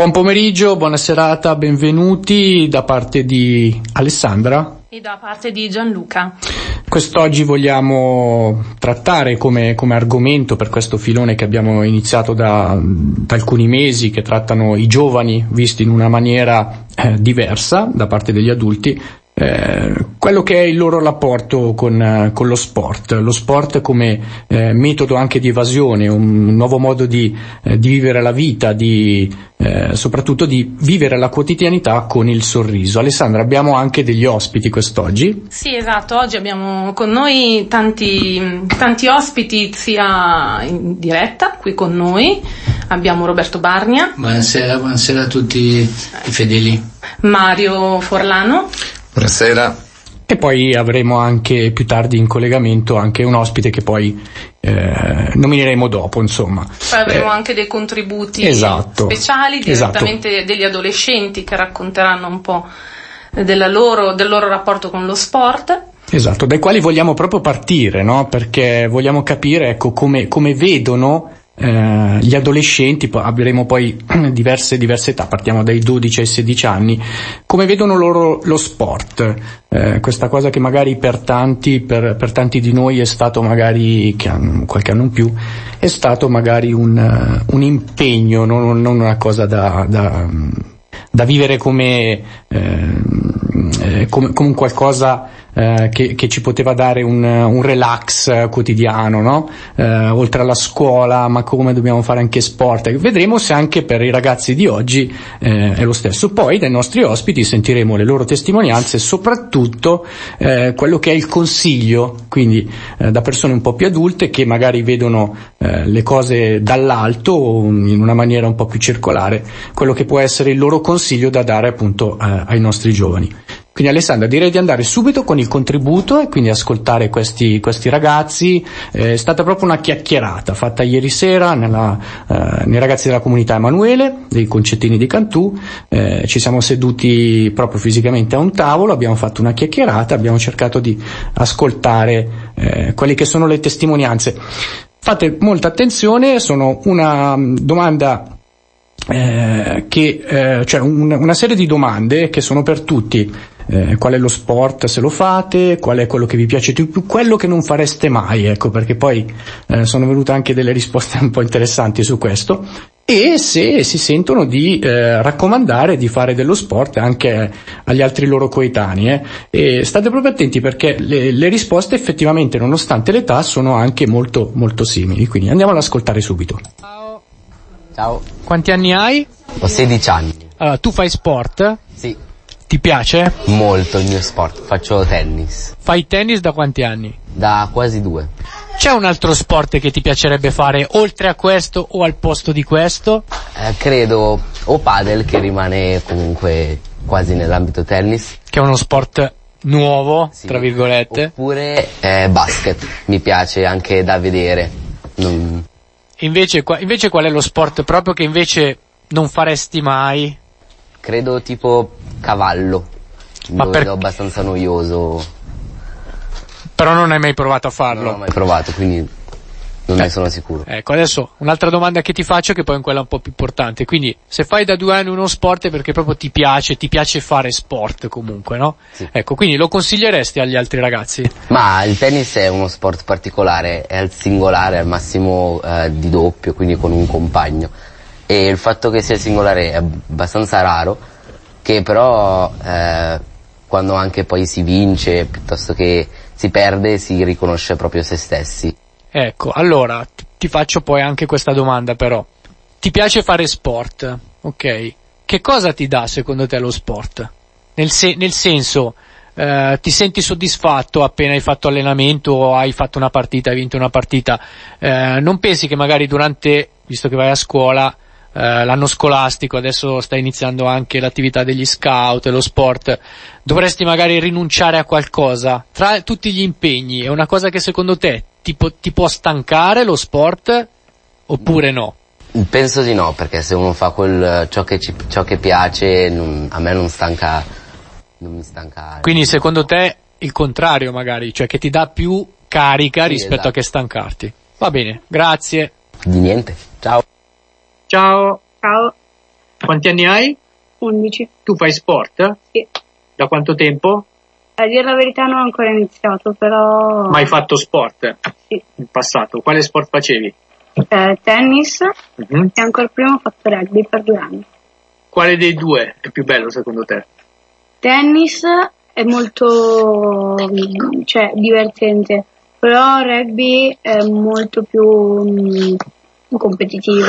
Buon pomeriggio, buona serata, benvenuti da parte di Alessandra e da parte di Gianluca. Quest'oggi vogliamo trattare come, come, argomento per questo filone che abbiamo iniziato da, da, alcuni mesi, che trattano i giovani visti in una maniera eh, diversa da parte degli adulti, eh, quello che è il loro rapporto con, eh, con lo sport, lo sport come eh, metodo anche di evasione, un nuovo modo di, eh, di vivere la vita, di, eh, soprattutto di vivere la quotidianità con il sorriso. Alessandra, abbiamo anche degli ospiti quest'oggi? Sì, esatto, oggi abbiamo con noi tanti, tanti ospiti sia in diretta qui con noi, abbiamo Roberto Barnia. Buonasera, buonasera a tutti i fedeli. Mario Forlano. Buonasera. E poi avremo anche più tardi in collegamento anche un ospite che poi eh, nomineremo dopo, insomma. Poi avremo eh, anche dei contributi esatto, direttamente esatto. degli adolescenti che racconteranno un po' loro, del loro rapporto con lo sport. Esatto, dai quali vogliamo proprio partire, no? Perché vogliamo capire, ecco, come, come vedono eh, gli adolescenti, avremo poi diverse, diverse età, partiamo dai 12 ai 16 anni, come vedono loro lo sport, eh, questa cosa che magari per tanti, per, per, tanti di noi è stato magari, che hanno qualche anno in più, è stato magari un, un impegno, non, non, una cosa da, da, da vivere come, eh, eh come, come qualcosa eh, che, che, ci poteva dare un, un relax quotidiano, no? eh, oltre alla scuola, ma come dobbiamo fare anche sport. Vedremo se anche per i ragazzi di oggi eh, è lo stesso. Poi dai nostri ospiti sentiremo le loro testimonianze e soprattutto eh, quello che è il consiglio, quindi eh, da persone un po' più adulte che magari vedono le cose dall'alto o in una maniera un po' più circolare, quello che può essere il loro consiglio da dare appunto ai nostri giovani. Quindi Alessandra direi di andare subito con il contributo e quindi ascoltare questi, questi ragazzi. Eh, è stata proprio una chiacchierata fatta ieri sera nella, eh, nei ragazzi della comunità Emanuele, dei concettini di Cantù. Eh, ci siamo seduti proprio fisicamente a un tavolo, abbiamo fatto una chiacchierata, abbiamo cercato di ascoltare eh, quelle che sono le testimonianze. Fate molta attenzione, sono una domanda eh, che, eh, cioè un, una serie di domande che sono per tutti eh, qual è lo sport se lo fate, qual è quello che vi piace di più, quello che non fareste mai, ecco, perché poi eh, sono venute anche delle risposte un po' interessanti su questo, e se si sentono di eh, raccomandare di fare dello sport anche agli altri loro coetanei. Eh. E state proprio attenti perché le, le, risposte effettivamente, nonostante l'età, sono anche molto, molto simili. Quindi andiamo ad ascoltare subito. Ciao. Ciao. Quanti anni hai? Ho 16 anni. Allora, tu fai sport? Sì. Ti piace? Molto il mio sport, faccio tennis. Fai tennis da quanti anni? Da quasi due. C'è un altro sport che ti piacerebbe fare oltre a questo o al posto di questo? Eh, credo o padel che rimane comunque quasi nell'ambito tennis. Che è uno sport nuovo, sì. tra virgolette. Oppure eh, basket, mi piace anche da vedere. Non... Invece, invece qual è lo sport proprio che invece non faresti mai? Credo tipo cavallo. Ma lo per... vedo abbastanza noioso. Però non hai mai provato a farlo? Non ho mai provato, quindi non eh, ne sono sicuro. Ecco, adesso un'altra domanda che ti faccio che poi è quella un po' più importante. Quindi, se fai da due anni uno sport è perché proprio ti piace, ti piace fare sport comunque, no? Sì. Ecco, quindi lo consiglieresti agli altri ragazzi? Ma il tennis è uno sport particolare, è al singolare, al massimo eh, di doppio, quindi con un compagno. E il fatto che sia singolare è abbastanza raro, che però eh, quando anche poi si vince piuttosto che si perde si riconosce proprio se stessi. Ecco, allora ti faccio poi anche questa domanda però. Ti piace fare sport, ok? Che cosa ti dà secondo te lo sport? Nel, se- nel senso, eh, ti senti soddisfatto appena hai fatto allenamento o hai fatto una partita, hai vinto una partita? Eh, non pensi che magari durante, visto che vai a scuola, eh, l'anno scolastico, adesso sta iniziando anche l'attività degli scout e lo sport, dovresti magari rinunciare a qualcosa tra tutti gli impegni, è una cosa che secondo te ti, po- ti può stancare lo sport oppure no? Penso di no, perché se uno fa quel, ciò, che ci, ciò che piace, non, a me non stanca, non mi stanca. Quindi secondo te il contrario magari, cioè che ti dà più carica sì, rispetto esatto. a che stancarti. Va bene, grazie. Di niente, ciao. Ciao. Ciao. Quanti anni hai? 11. Tu fai sport? Sì. Da quanto tempo? A dire la verità non ho ancora iniziato, però... Ma hai fatto sport? Sì. In passato. Quale sport facevi? Eh, tennis uh-huh. e ancora prima ho fatto rugby per due anni. Quale dei due è più bello secondo te? Tennis è molto cioè, divertente, però rugby è molto più um, competitivo.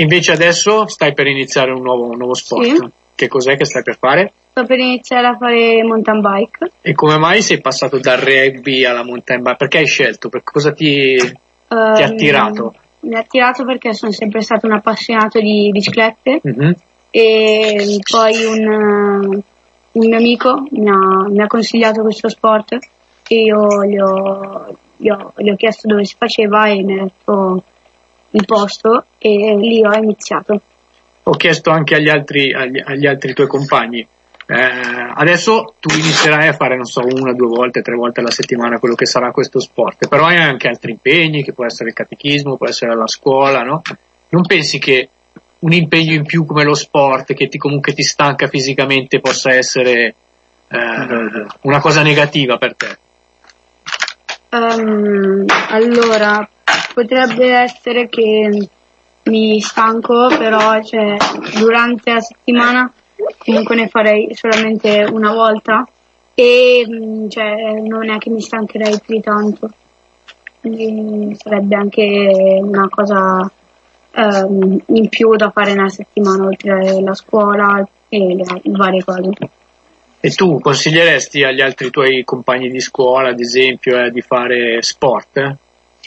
Invece adesso stai per iniziare un nuovo, un nuovo sport. Sì. Che cos'è che stai per fare? Sto per iniziare a fare mountain bike. E come mai sei passato dal rugby alla mountain bike? Perché hai scelto? Per cosa ti, um, ti ha ehm, attirato? Mi ha attirato perché sono sempre stato un appassionato di biciclette mm-hmm. e poi un, un, mio amico mi ha, mi ha, consigliato questo sport e io gli ho, gli, ho, gli ho chiesto dove si faceva e mi ha detto il posto e lì ho iniziato. Ho chiesto anche agli altri, agli, agli altri tuoi compagni. Eh, adesso tu inizierai a fare, non so, una, due volte, tre volte alla settimana quello che sarà questo sport, però hai anche altri impegni, che può essere il catechismo, può essere la scuola, no? Non pensi che un impegno in più come lo sport, che ti, comunque ti stanca fisicamente, possa essere eh, una cosa negativa per te? Um, allora, potrebbe essere che mi stanco, però cioè, durante la settimana comunque ne farei solamente una volta e mm, cioè, non è che mi stancherei più di tanto. Quindi sarebbe anche una cosa um, in più da fare nella settimana oltre la scuola e le varie cose. E tu consiglieresti agli altri tuoi compagni di scuola, ad esempio, eh, di fare sport?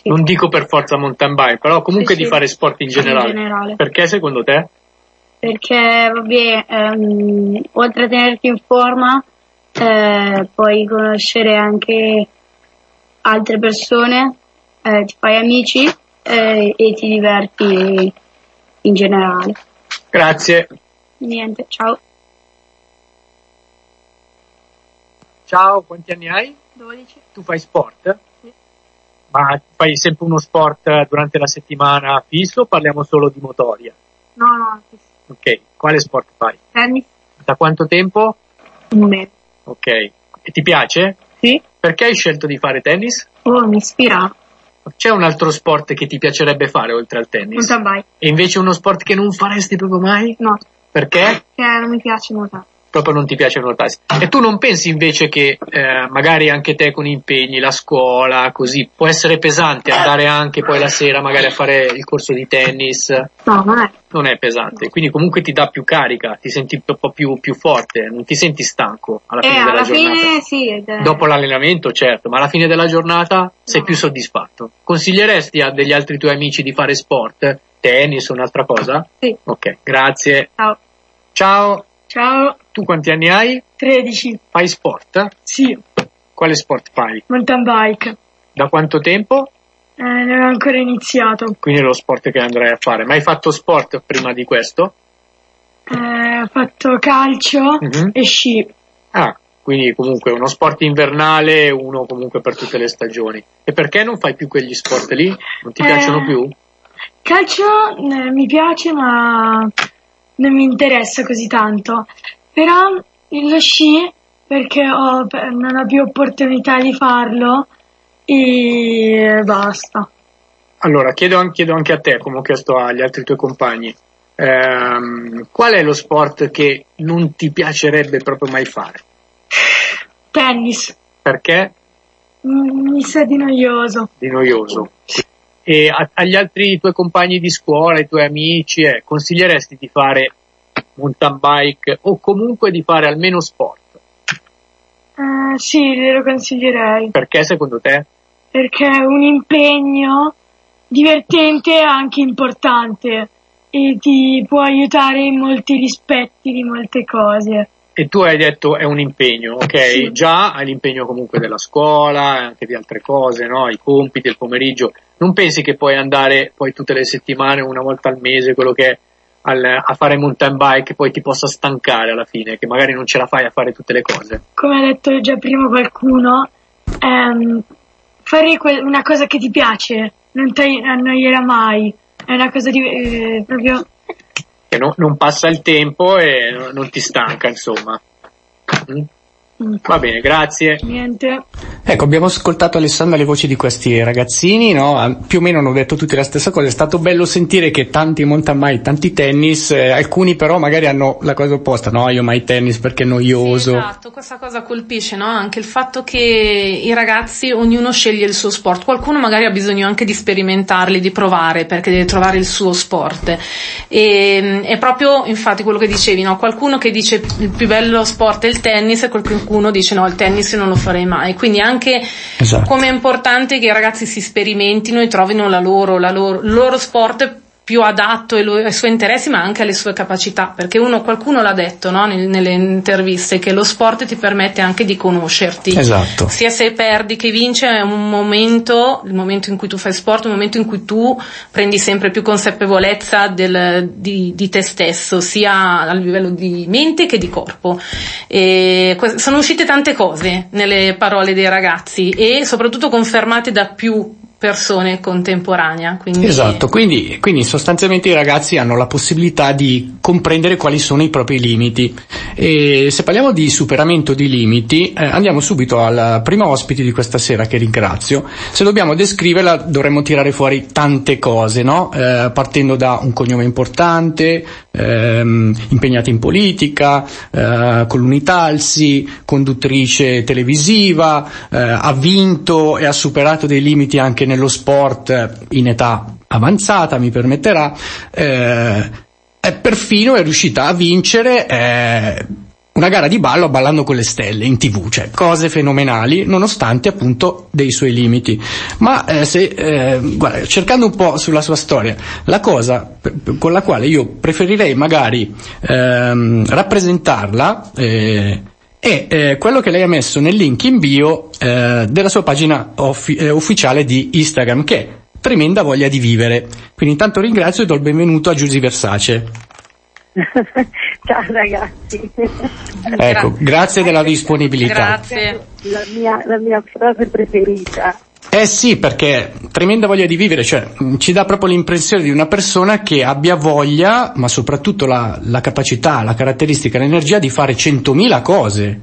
Sì. Non dico per forza mountain bike, però comunque sì, di sì. fare sport in generale. in generale. Perché secondo te? Perché, vabbè, um, oltre a tenerti in forma, eh, puoi conoscere anche altre persone, eh, ti fai amici eh, e ti diverti in generale. Grazie. Niente, ciao. Ciao, quanti anni hai? 12. Tu fai sport? Ma fai sempre uno sport durante la settimana fisso o parliamo solo di motoria? No, no, fisso. Ok, quale sport fai? Tennis. Da quanto tempo? Un mese. Ok, e ti piace? Sì. Perché hai scelto di fare tennis? Oh, mi ispira. C'è un altro sport che ti piacerebbe fare oltre al tennis? Mountain bike. E invece uno sport che non faresti proprio mai? No. Perché? Perché non mi piace nuotare proprio non ti piace nuotare. E tu non pensi invece che eh, magari anche te con impegni, la scuola, così, può essere pesante andare anche poi la sera magari a fare il corso di tennis? No, non è. Non è pesante, quindi comunque ti dà più carica, ti senti un po' più, più forte, non ti senti stanco alla fine eh, della alla giornata. Fine, sì, Dopo l'allenamento, certo, ma alla fine della giornata sei no. più soddisfatto. Consiglieresti a degli altri tuoi amici di fare sport? Tennis o un'altra cosa? Sì. Ok, grazie. Ciao. Ciao. Ciao. Tu quanti anni hai? 13. Fai sport? Sì. Quale sport fai? Mountain bike. Da quanto tempo? Eh, non ho ancora iniziato. Quindi è lo sport che andrai a fare. Ma hai fatto sport prima di questo? Eh, ho fatto calcio mm-hmm. e sci. Ah, quindi comunque uno sport invernale, uno comunque per tutte le stagioni. E perché non fai più quegli sport lì? Non ti eh, piacciono più? Calcio eh, mi piace, ma non mi interessa così tanto. Però lo sci, perché ho, non ho più opportunità di farlo, e basta. Allora, chiedo anche, chiedo anche a te, come ho chiesto agli altri tuoi compagni, ehm, qual è lo sport che non ti piacerebbe proprio mai fare? Tennis. Perché? Mm, mi sa di noioso. Di noioso. E a, agli altri tuoi compagni di scuola, ai tuoi amici, eh, consiglieresti di fare mountain bike o comunque di fare almeno sport? Uh, sì, glielo consiglierei. Perché secondo te? Perché è un impegno divertente e anche importante e ti può aiutare in molti rispetti di molte cose. E tu hai detto è un impegno, ok? Sì. Già hai l'impegno comunque della scuola, anche di altre cose, no? I compiti, il pomeriggio. Non pensi che puoi andare poi tutte le settimane, una volta al mese, quello che è, al, a fare mountain bike, poi ti possa stancare alla fine, che magari non ce la fai a fare tutte le cose? Come ha detto già prima qualcuno, ehm, fare que- una cosa che ti piace non ti annoierà mai. È una cosa di, eh, proprio che no, non passa il tempo e non ti stanca, insomma. Mm? Va bene, grazie. Niente. Ecco, abbiamo ascoltato Alessandra le voci di questi ragazzini, no? Ah, più o meno hanno detto tutti la stessa cosa. È stato bello sentire che tanti mountain mai, tanti tennis, eh, alcuni però magari hanno la cosa opposta, no? Io mai tennis perché è noioso. Sì, esatto, questa cosa colpisce, no? Anche il fatto che i ragazzi, ognuno sceglie il suo sport. Qualcuno magari ha bisogno anche di sperimentarli, di provare, perché deve trovare il suo sport. E, mm, è proprio, infatti, quello che dicevi, no? Qualcuno che dice il più bello sport è il tennis e qualcuno qualcuno dice no, il tennis non lo farei mai. Quindi anche esatto. come è importante che i ragazzi si sperimentino e trovino la loro, la loro, il loro sport più adatto ai, suoi interessi ma anche alle sue capacità perché uno, qualcuno l'ha detto no, nelle interviste che lo sport ti permette anche di conoscerti esatto. sia se perdi che vince è un momento il momento in cui tu fai sport un momento in cui tu prendi sempre più consapevolezza del, di, di, te stesso sia a livello di mente che di corpo e sono uscite tante cose nelle parole dei ragazzi e soprattutto confermate da più persone contemporanea. Quindi... Esatto, quindi, quindi, sostanzialmente i ragazzi hanno la possibilità di comprendere quali sono i propri limiti. E se parliamo di superamento di limiti, eh, andiamo subito al primo ospite di questa sera che ringrazio. Se dobbiamo descriverla dovremmo tirare fuori tante cose, no? eh, partendo da un cognome importante, ehm, impegnata in politica, eh, con l'Unitalsi, conduttrice televisiva, eh, ha vinto e ha superato dei limiti anche nello sport in età avanzata, mi permetterà, eh, perfino è riuscita a vincere eh, una gara di ballo ballando con le stelle in tv, cioè cose fenomenali nonostante appunto dei suoi limiti. Ma eh, se, eh, guarda, cercando un po' sulla sua storia, la cosa con la quale io preferirei magari ehm, rappresentarla eh, è eh, quello che lei ha messo nel link in bio eh, della sua pagina offi- eh, ufficiale di Instagram, che è tremenda voglia di vivere. Quindi intanto ringrazio e do il benvenuto a Giusy Versace. Ciao ragazzi. Ecco, grazie della disponibilità. Grazie. La mia, la mia frase preferita. Eh sì, perché tremenda voglia di vivere, cioè ci dà proprio l'impressione di una persona che abbia voglia, ma soprattutto la, la capacità, la caratteristica, l'energia di fare centomila cose.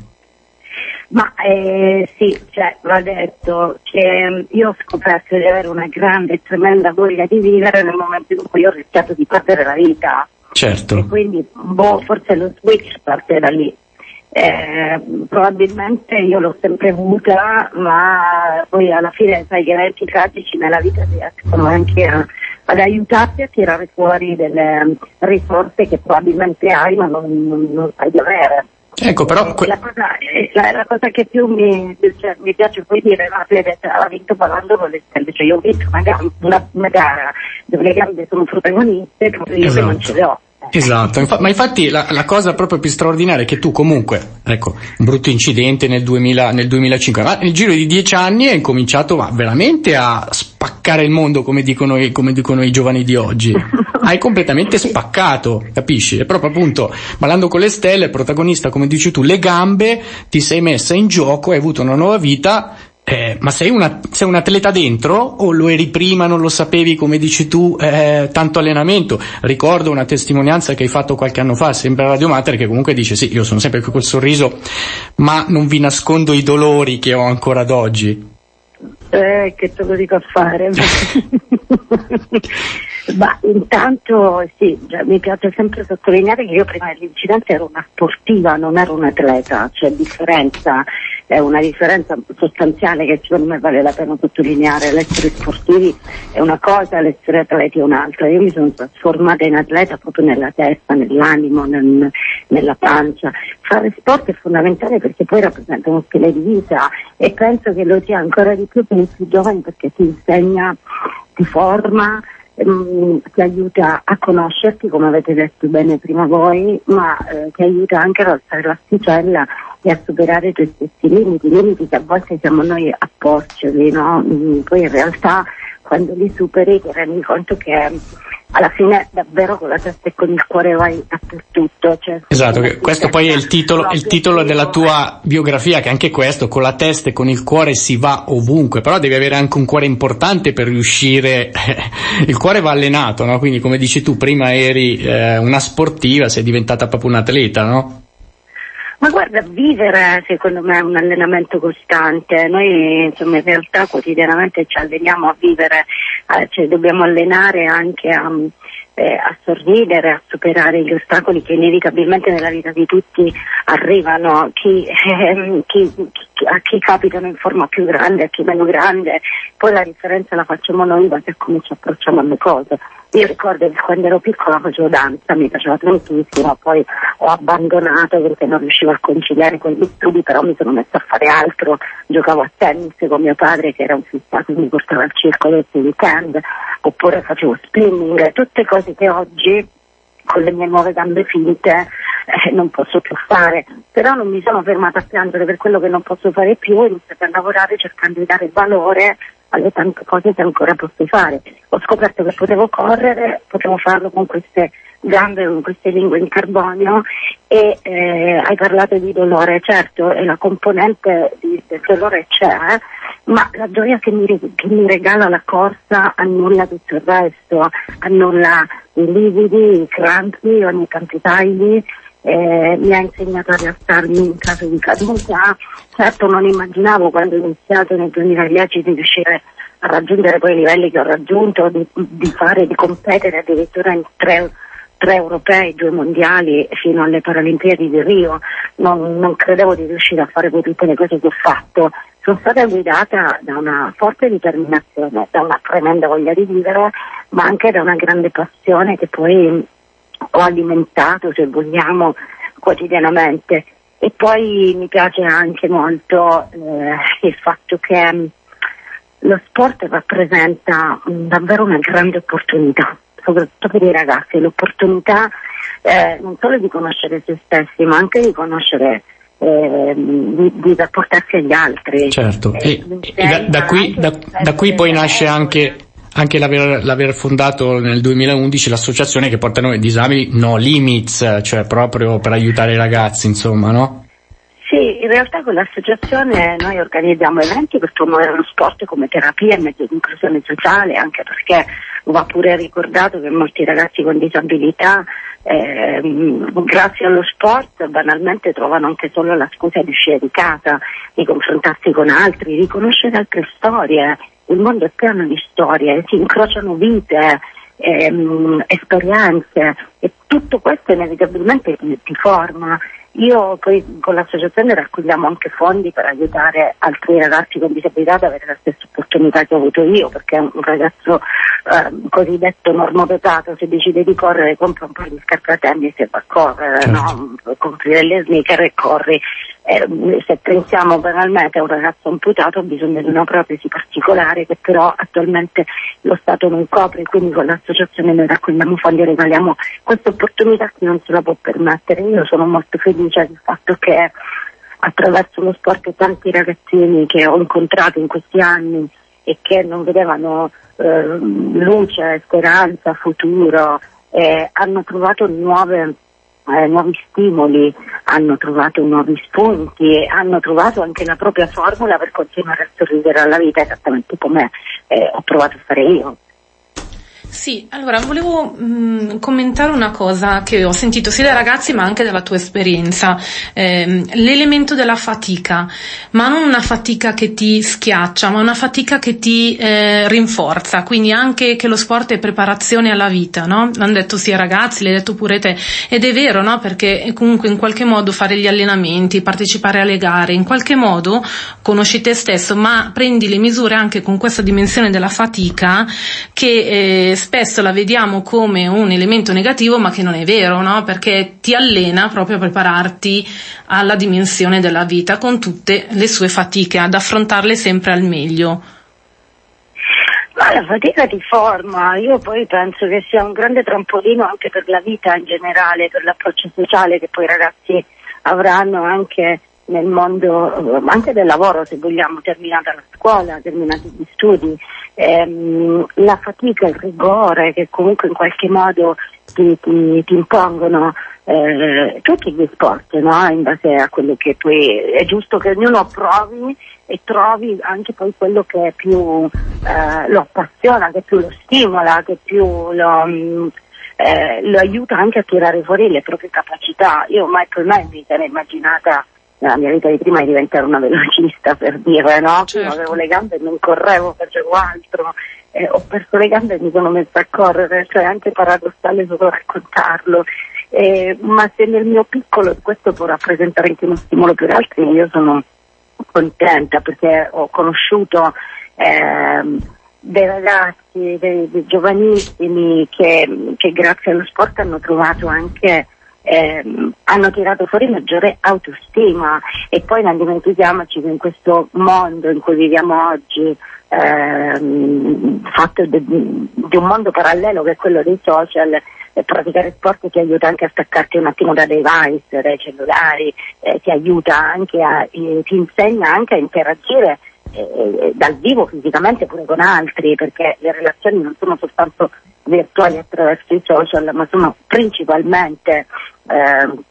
Ma eh, sì, cioè, va detto che mm, io ho scoperto di avere una grande e tremenda voglia di vivere nel momento in cui ho rischiato di perdere la vita. Certo. E quindi, boh, forse lo switch parte da lì. Eh, probabilmente io l'ho sempre avuta, ma poi alla fine sai che eventi tragici nella vita riescono anche a, ad aiutarti a tirare fuori delle risorse che probabilmente hai ma non, non, non sai di avere. Ecco, però... Que- la, cosa, la, la, cosa, che più mi, cioè, mi piace poi dire, ma Fede ha vinto parlando con le stelle, cioè io ho vinto una, una, una gara dove le gambe sono protagoniste, io esatto. non ce le ho. Esatto, ma infatti la, la, cosa proprio più straordinaria è che tu comunque, ecco, un brutto incidente nel, 2000, nel 2005, ma nel giro di dieci anni hai cominciato ma, veramente a spaccare il mondo come dicono, come dicono i giovani di oggi. Hai completamente spaccato, capisci? È proprio appunto, ballando con le stelle, protagonista come dici tu, le gambe, ti sei messa in gioco, hai avuto una nuova vita eh, ma sei, una, sei, un atleta dentro o lo eri prima, non lo sapevi come dici tu, eh, tanto allenamento? Ricordo una testimonianza che hai fatto qualche anno fa, sempre a Radio Mater, che comunque dice sì, io sono sempre con quel sorriso, ma non vi nascondo i dolori che ho ancora ad oggi. Eh, che te lo dico a fare. Ma intanto sì, cioè, mi piace sempre sottolineare che io prima dell'incidente ero una sportiva, non ero un atleta, c'è differenza è una differenza sostanziale che secondo me vale la pena sottolineare. L'essere sportivi è una cosa, l'essere atleti è un'altra. Io mi sono trasformata in atleta proprio nella testa, nell'animo, nel, nella pancia. Fare sport è fondamentale perché poi rappresenta uno stile di vita e penso che lo sia ancora di più per i più giovani perché ti insegna, ti forma, mm, ti aiuta a conoscerti, come avete detto bene prima voi, ma eh, ti aiuta anche ad alzare l'asticella e a superare i tuoi stessi limiti, limiti che a volte siamo noi a porceli, no? Mm, poi in realtà quando li superi ti rendi conto che alla fine davvero con la testa e con il cuore vai dappertutto. Cioè, esatto, questo poi è il titolo, il titolo della tua biografia, che anche questo, con la testa e con il cuore si va ovunque, però devi avere anche un cuore importante per riuscire, il cuore va allenato, no? quindi come dici tu, prima eri eh, una sportiva, sei diventata proprio un atleta, no? Ma guarda, vivere secondo me è un allenamento costante, noi insomma in realtà quotidianamente ci alleniamo a vivere, cioè dobbiamo allenare anche a, eh, a sorridere, a superare gli ostacoli che inevitabilmente nella vita di tutti arrivano, chi, eh, chi, chi, a chi capitano in forma più grande, a chi meno grande, poi la differenza la facciamo noi perché come ci approcciamo alle cose. Io ricordo che quando ero piccola facevo danza, mi piaceva tantissimo, poi ho abbandonato perché non riuscivo a conciliare con gli studi, però mi sono messa a fare altro, giocavo a tennis con mio padre che era un fissato, mi portava al circolo tutti i oppure facevo spinning, tutte cose che oggi con le mie nuove gambe finte eh, non posso più fare, però non mi sono fermata a piangere per quello che non posso fare più ho iniziato a lavorare cercando di dare valore alle tante cose che ancora posso fare. Ho scoperto che potevo correre, potevo farlo con queste gambe, con queste lingue in carbonio e eh, hai parlato di dolore, certo, e la componente di, del dolore c'è, ma la gioia che mi, che mi regala la corsa annulla tutto il resto, annulla i lividi, i crampi, ogni tanto tagli, eh, mi ha insegnato a rialzarmi in caso di caduta. Certo non immaginavo quando ho iniziato nel 2010 di riuscire a raggiungere quei livelli che ho raggiunto, di, di fare, di competere addirittura in tre, tre, europei, due mondiali fino alle Paralimpiadi di Rio. Non, non credevo di riuscire a fare poi tutte le cose che ho fatto. Sono stata guidata da una forte determinazione, da una tremenda voglia di vivere, ma anche da una grande passione che poi ho alimentato, se vogliamo, quotidianamente. E poi mi piace anche molto eh, il fatto che mm, lo sport rappresenta davvero una grande opportunità, soprattutto per i ragazzi, l'opportunità eh, non solo di conoscere se stessi, ma anche di conoscere eh, di, di, rapportarsi agli altri. Certo, e, e da, da, qui, da, da qui poi nasce anche anche l'aver, l'aver, fondato nel 2011 l'associazione che porta noi disabili No Limits, cioè proprio per aiutare i ragazzi, insomma, no? Sì, in realtà con l'associazione noi organizziamo eventi per promuovere lo sport come terapia e mezzo di inclusione sociale, anche perché va pure ricordato che molti ragazzi con disabilità eh, grazie allo sport banalmente trovano anche solo la scusa di uscire di casa, di confrontarsi con altri, di conoscere altre storie il mondo è pieno di storie, si incrociano vite, ehm, esperienze e tutto questo inevitabilmente ti, forma. Io poi con l'associazione raccogliamo anche fondi per aiutare altri ragazzi con disabilità ad avere la stessa opportunità che ho avuto io, perché un ragazzo eh, cosiddetto normodotato se decide di correre compra un paio di scarpe a tennis e va a correre, certo. no? compri delle sneaker e corri. Eh, se pensiamo banalmente a un ragazzo amputato ha bisogno di una protesi particolare che però attualmente lo Stato non copre, quindi con l'associazione noi raccogliamo fondi e regaliamo questa opportunità che non se la può permettere. Io sono molto felice del fatto che attraverso lo sport tanti ragazzini che ho incontrato in questi anni e che non vedevano eh, luce, speranza, futuro, eh, hanno trovato nuove eh, nuovi stimoli, hanno trovato nuovi spunti e hanno trovato anche la propria formula per continuare a sorridere alla vita esattamente come eh, ho provato a fare io. Sì, allora volevo mh, mm, commentare una cosa che ho sentito sia dai ragazzi ma anche dalla tua esperienza, eh, l'elemento della fatica, ma non una fatica che ti schiaccia, ma una fatica che ti eh, rinforza, quindi anche che lo sport è preparazione alla vita, no? L'hanno detto sia i ragazzi, l'hai detto pure te, ed è vero, no? Perché comunque in qualche modo fare gli allenamenti, partecipare alle gare, in qualche modo conosci te stesso, ma prendi le misure anche con questa dimensione della fatica che eh, spesso la vediamo come un elemento negativo, ma che non è vero, no? Perché ti allena proprio a prepararti alla dimensione della vita con tutte le sue fatiche, ad affrontarle sempre al meglio. Ma la fatica ti forma, io poi penso che sia un grande trampolino anche per la vita in generale, per l'approccio sociale che poi i ragazzi avranno anche nel mondo eh, anche del lavoro, se vogliamo, terminata la scuola, terminati gli studi, ehm, la fatica, il rigore che comunque in qualche modo ti, ti, ti impongono eh, tutti gli sport, no? in base a quello che poi è giusto che ognuno provi e trovi anche poi quello che più eh, lo appassiona, che più lo stimola, che più lo, mh, eh, lo aiuta anche a tirare fuori le proprie capacità. Io mai per me mi sarei immaginata nella mia vita di prima di diventare una velocista per dire no, certo. avevo le gambe e non correvo, facevo altro, eh, ho perso le gambe e mi sono messa a correre, cioè è anche paradossale solo raccontarlo. Eh, ma se nel mio piccolo questo può rappresentare anche uno stimolo per altri, io sono contenta perché ho conosciuto eh, dei ragazzi, dei, dei giovanissimi che, che, grazie allo sport hanno trovato anche, eh, hanno tirato fuori maggiore autostima e poi non dimentichiamoci che in questo mondo in cui viviamo oggi, eh, fatto di, di un mondo parallelo che è quello dei social, praticare sport ti aiuta anche a staccarti un attimo da device, dai cellulari, eh, ti aiuta anche a, eh, ti insegna anche a interagire eh, eh, dal vivo fisicamente pure con altri, perché le relazioni non sono soltanto virtuali attraverso i social, ma sono principalmente ehm,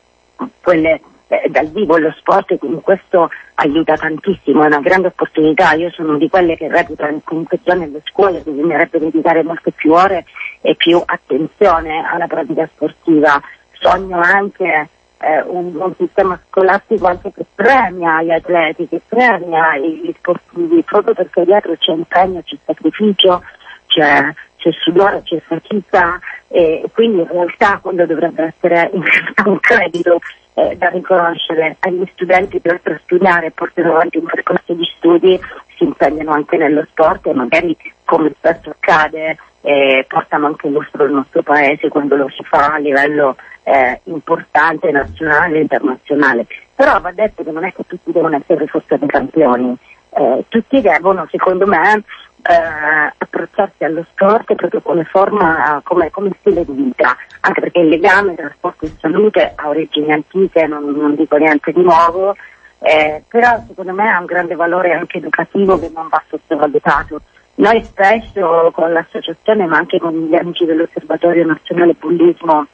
quelle eh, dal vivo lo sport quindi questo aiuta tantissimo, è una grande opportunità. Io sono di quelle che reputano comunque già nelle scuole bisognerebbe dedicare molte più ore e più attenzione alla pratica sportiva. Sogno anche eh, un, un, sistema scolastico anche che premia gli atleti, che premia gli sportivi, proprio perché dietro c'è impegno, c'è sacrificio, c'è, c'è sudore, c'è fatica e quindi in realtà quello dovrebbe essere un credito eh, da riconoscere agli studenti che oltre a studiare portare avanti un percorso di studi si impegnano anche nello sport e magari come spesso accade eh, portano anche lustro il nostro paese quando lo si fa a livello eh, importante nazionale e internazionale. Però va detto che non è che tutti devono essere fossati campioni, eh, tutti devono secondo me eh, approcciarsi allo sport proprio come forma, come, come, stile di vita, anche perché il legame tra sport e salute ha origini antiche, non, non dico niente di nuovo, eh, però secondo me ha un grande valore anche educativo che non va sottovalutato. Noi spesso con l'associazione ma anche con gli amici dell'Osservatorio Nazionale Bullismo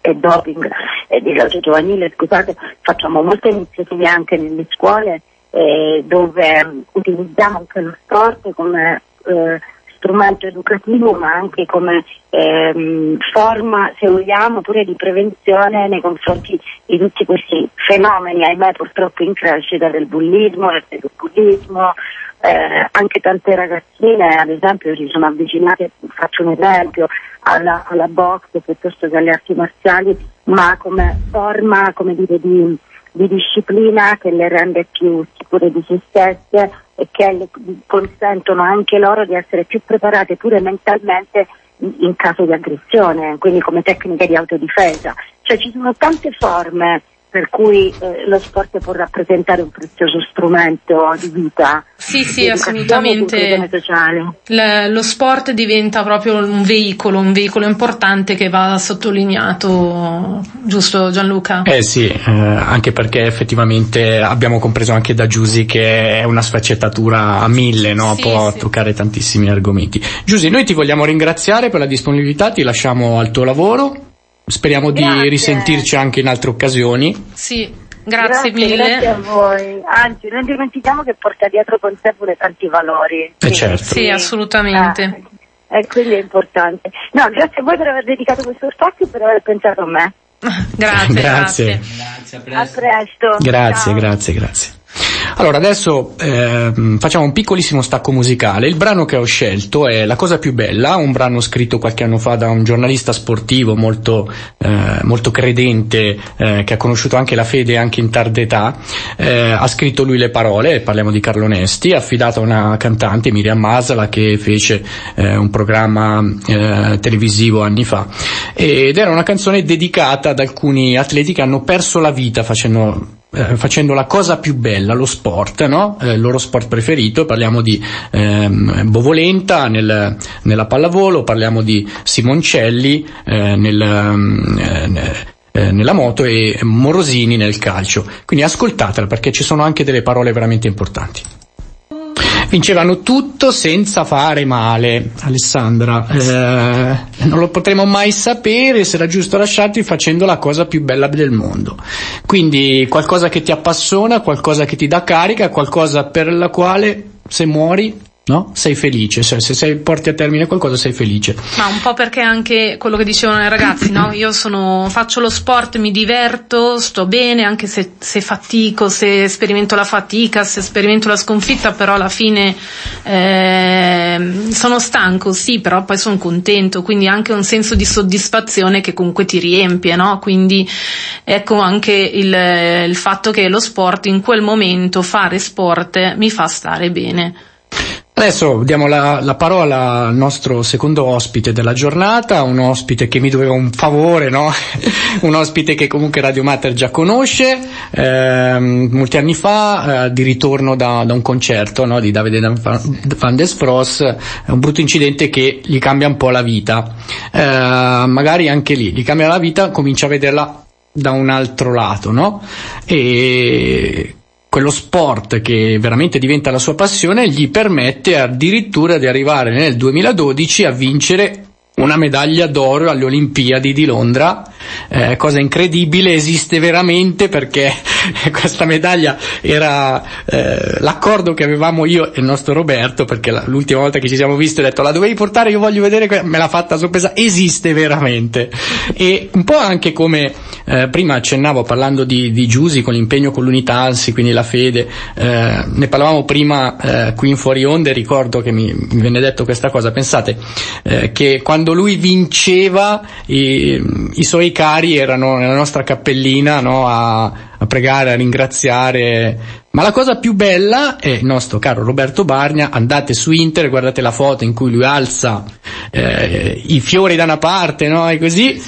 e Doping e di Giovanile, scusate, facciamo molte iniziative anche nelle scuole eh, dove utilizziamo anche lo sport come eh, strumento educativo ma anche come ehm, forma, se vogliamo, pure di prevenzione nei confronti di tutti questi fenomeni, ahimè purtroppo in crescita del bullismo, del pedofillismo, eh, anche tante ragazzine ad esempio si sono avvicinate, faccio un esempio, alla, alla box piuttosto che alle arti marziali, ma come forma come dire, di di disciplina che le rende più sicure di se stesse e che consentono anche loro di essere più preparate pure mentalmente in caso di aggressione, quindi come tecniche di autodifesa. Cioè ci sono tante forme per cui eh, lo sport può rappresentare un prezioso strumento di vita. Sì, sì, assolutamente. L- lo sport diventa proprio un veicolo, un veicolo importante che va sottolineato, giusto Gianluca? Eh sì, eh, anche perché effettivamente abbiamo compreso anche da Giusy che è una sfaccettatura a mille, no? sì, può sì. toccare tantissimi argomenti. Giusy, noi ti vogliamo ringraziare per la disponibilità, ti lasciamo al tuo lavoro. Speriamo grazie. di risentirci anche in altre occasioni. Sì, grazie, grazie mille. Grazie a voi. Anzi, non dimentichiamo che porta dietro con sé pure tanti valori. Eh certo. Sì, assolutamente. Ah, e quindi è importante. No, grazie a voi per aver dedicato questo spazio e per aver pensato a me. grazie, grazie. Grazie, a presto. A presto. Grazie, Ciao. grazie, grazie. Allora, adesso eh, facciamo un piccolissimo stacco musicale. Il brano che ho scelto è La cosa più bella, un brano scritto qualche anno fa da un giornalista sportivo molto, eh, molto credente, eh, che ha conosciuto anche la fede anche in tarda età. Eh, ha scritto lui le parole, parliamo di Carlo Nesti, affidato a una cantante, Miriam Masala, che fece eh, un programma eh, televisivo anni fa. Ed era una canzone dedicata ad alcuni atleti che hanno perso la vita facendo eh, facendo la cosa più bella, lo sport, no? eh, il loro sport preferito, parliamo di ehm, Bovolenta nel, nella pallavolo, parliamo di Simoncelli eh, nel, ehm, eh, nella moto e Morosini nel calcio. Quindi ascoltatela perché ci sono anche delle parole veramente importanti. Vincevano tutto senza fare male, Alessandra. Eh, non lo potremo mai sapere, sarà giusto lasciarti facendo la cosa più bella del mondo. Quindi qualcosa che ti appassiona, qualcosa che ti dà carica, qualcosa per la quale se muori no? Sei felice, cioè se sei, porti a termine qualcosa sei felice. Ma un po' perché anche quello che dicevano i ragazzi, no? Io sono, faccio lo sport, mi diverto, sto bene, anche se, se fatico, se sperimento la fatica, se sperimento la sconfitta, però alla fine eh, sono stanco, sì, però poi sono contento, quindi anche un senso di soddisfazione che comunque ti riempie, no? Quindi ecco anche il, il fatto che lo sport in quel momento, fare sport, mi fa stare bene. Adesso diamo la, la, parola al nostro secondo ospite della giornata, un ospite che mi doveva un favore, no? un ospite che comunque Radio Mater già conosce, eh, molti anni fa, eh, di ritorno da, da un concerto no? di Davide Van der Spross, un brutto incidente che gli cambia un po' la vita. Eh, magari anche lì, gli cambia la vita, comincia a vederla da un altro lato, no? E quello sport che veramente diventa la sua passione gli permette addirittura di arrivare nel 2012 a vincere una medaglia d'oro alle Olimpiadi di Londra, eh, cosa incredibile, esiste veramente perché questa medaglia era eh, l'accordo che avevamo io e il nostro Roberto, perché la, l'ultima volta che ci siamo visti ho detto la dovevi portare, io voglio vedere, que-". me l'ha fatta sorpresa, esiste veramente. E un po' anche come eh, prima accennavo parlando di, di Giusi con l'impegno con l'Unitalsi, quindi la fede, eh, ne parlavamo prima eh, qui in fuori onde, ricordo che mi, mi venne detto questa cosa, pensate eh, che quando lui vinceva i, i suoi cari erano nella nostra cappellina no, a, a pregare, a ringraziare. Ma la cosa più bella è il nostro caro Roberto Bargna, andate su Inter, guardate la foto in cui lui alza eh, i fiori da una parte, no? E così,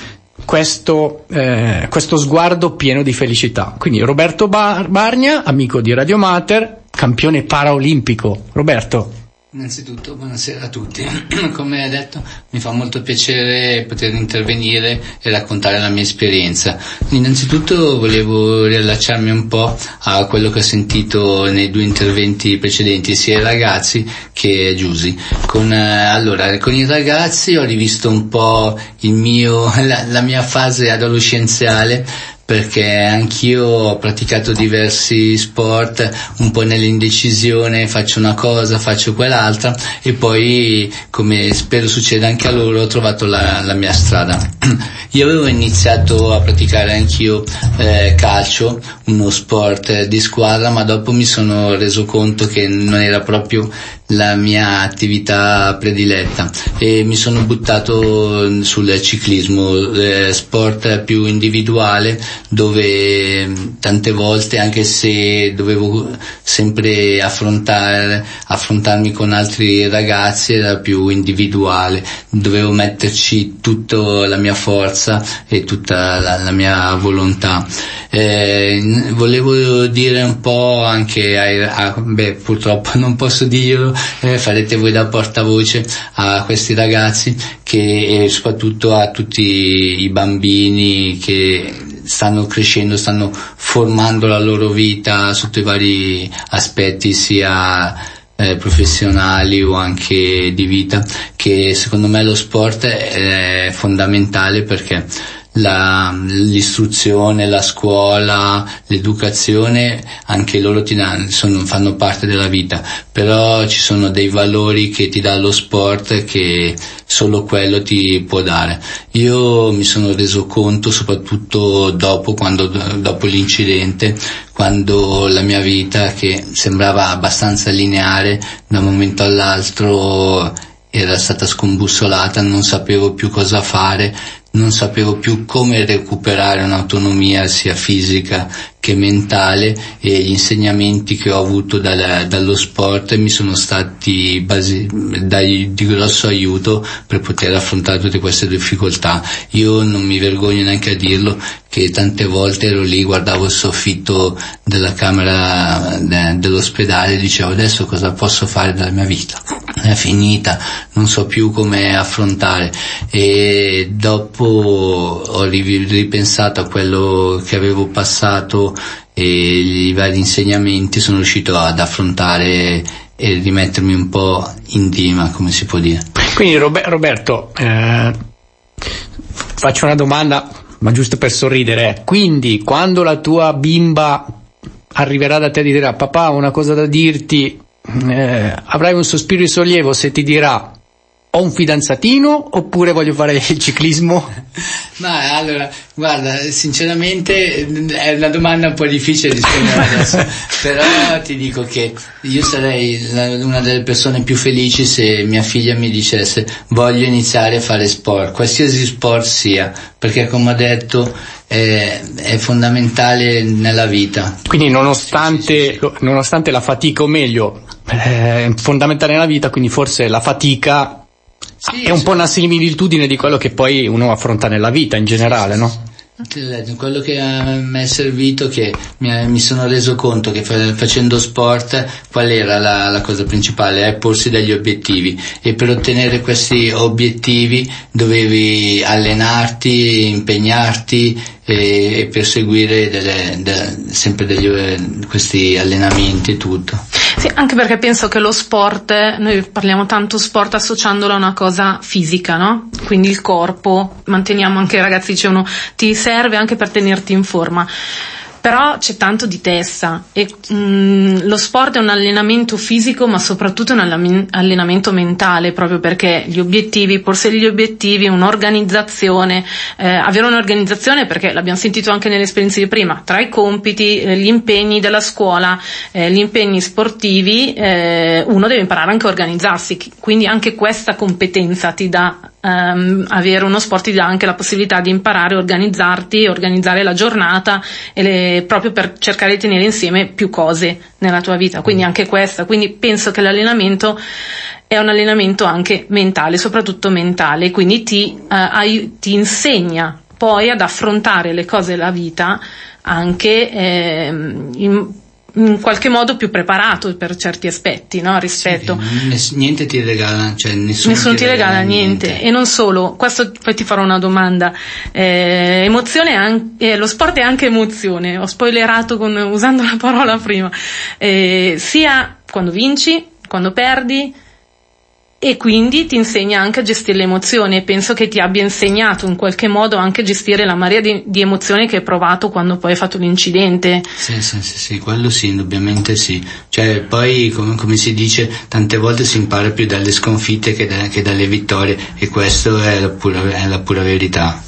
questo, eh, questo sguardo pieno di felicità. Quindi Roberto Bar- Bargna, amico di Radio Mater, campione paraolimpico. Roberto. Innanzitutto buonasera a tutti, come hai detto mi fa molto piacere poter intervenire e raccontare la mia esperienza. Innanzitutto volevo riallacciarmi un po' a quello che ho sentito nei due interventi precedenti, sia i ragazzi che Giusy. Con, eh, allora, con i ragazzi ho rivisto un po' mio, la, la mia fase adolescenziale perché anch'io ho praticato diversi sport, un po' nell'indecisione, faccio una cosa, faccio quell'altra e poi, come spero succeda anche a loro, ho trovato la, la mia strada. Io avevo iniziato a praticare anch'io eh, calcio, uno sport di squadra, ma dopo mi sono reso conto che non era proprio la mia attività prediletta e mi sono buttato sul ciclismo, eh, sport più individuale dove mm, tante volte anche se dovevo sempre affrontare, affrontarmi con altri ragazzi era più individuale, dovevo metterci tutta la mia forza e tutta la, la mia volontà. Eh, volevo dire un po' anche ai, a, beh purtroppo non posso dirlo, eh, farete voi da portavoce a questi ragazzi che, e soprattutto a tutti i bambini che stanno crescendo, stanno formando la loro vita sotto i vari aspetti sia eh, professionali o anche di vita, che secondo me lo sport è fondamentale perché la, l'istruzione, la scuola, l'educazione, anche loro ti danno, sono, fanno parte della vita, però ci sono dei valori che ti dà lo sport che solo quello ti può dare. Io mi sono reso conto, soprattutto dopo, quando, dopo l'incidente, quando la mia vita, che sembrava abbastanza lineare, da un momento all'altro era stata scombussolata, non sapevo più cosa fare, non sapevo più come recuperare un'autonomia sia fisica che mentale e gli insegnamenti che ho avuto dalla, dallo sport mi sono stati basi, dai, di grosso aiuto per poter affrontare tutte queste difficoltà. Io non mi vergogno neanche a dirlo che tante volte ero lì, guardavo il soffitto della camera de, dell'ospedale e dicevo adesso cosa posso fare della mia vita. è finita, non so più come affrontare e dopo ho ripensato a quello che avevo passato e i vari insegnamenti sono riuscito ad affrontare e rimettermi un po' in dima, come si può dire. Quindi Roberto, eh, faccio una domanda, ma giusto per sorridere. Quindi quando la tua bimba arriverà da te e dirà papà ho una cosa da dirti, eh, avrai un sospiro di sollievo se ti dirà ho un fidanzatino oppure voglio fare il ciclismo? Ma allora, guarda, sinceramente è una domanda un po' difficile di rispondere adesso, però ti dico che io sarei una delle persone più felici se mia figlia mi dicesse voglio iniziare a fare sport, qualsiasi sport sia, perché come ho detto è, è fondamentale nella vita. Quindi nonostante, sì, sì, sì. nonostante la fatica, o meglio, è fondamentale nella vita, quindi forse la fatica sì, è un po' una similitudine di quello che poi uno affronta nella vita in generale, no? Quello che mi è servito, che mi, sono reso conto che facendo sport qual era la, la, cosa principale? È porsi degli obiettivi e per ottenere questi obiettivi dovevi allenarti, impegnarti e, e perseguire delle, de, sempre degli, questi allenamenti e tutto. Sì, anche perché penso che lo sport, noi parliamo tanto sport associandolo a una cosa fisica, no? Quindi il corpo, manteniamo anche i ragazzi dicevano, ti serve anche per tenerti in forma però c'è tanto di testa e mh, mm, lo sport è un allenamento fisico ma soprattutto un allenamento mentale proprio perché gli obiettivi, porsi gli obiettivi, un'organizzazione, eh, avere un'organizzazione perché l'abbiamo sentito anche nelle esperienze di prima, tra i compiti, eh, gli impegni della scuola, eh, gli impegni sportivi, eh, uno deve imparare anche a organizzarsi, quindi anche questa competenza ti dà Um, avere uno sport ti dà anche la possibilità di imparare a organizzarti, organizzare la giornata le, proprio per cercare di tenere insieme più cose nella tua vita. Quindi anche questa. Quindi penso che l'allenamento è un allenamento anche mentale, soprattutto mentale, quindi ti, uh, ai, ti insegna poi ad affrontare le cose della vita anche eh, in, in qualche modo più preparato per certi aspetti no? rispetto sì, niente ti regala cioè nessuno, nessuno ti, ti regala, regala niente. niente. e non solo questo poi ti farò una domanda eh, emozione anche, eh, lo sport è anche emozione ho spoilerato con, usando la parola prima eh, sia quando vinci quando perdi e quindi ti insegna anche a gestire le emozioni e penso che ti abbia insegnato in qualche modo anche a gestire la marea di, di emozioni che hai provato quando poi hai fatto l'incidente. Sì, sì, sì, sì, quello sì, indubbiamente sì. Cioè, poi, come, come, si dice, tante volte si impara più dalle sconfitte che, da, che dalle vittorie e questa è la pura, è la pura verità.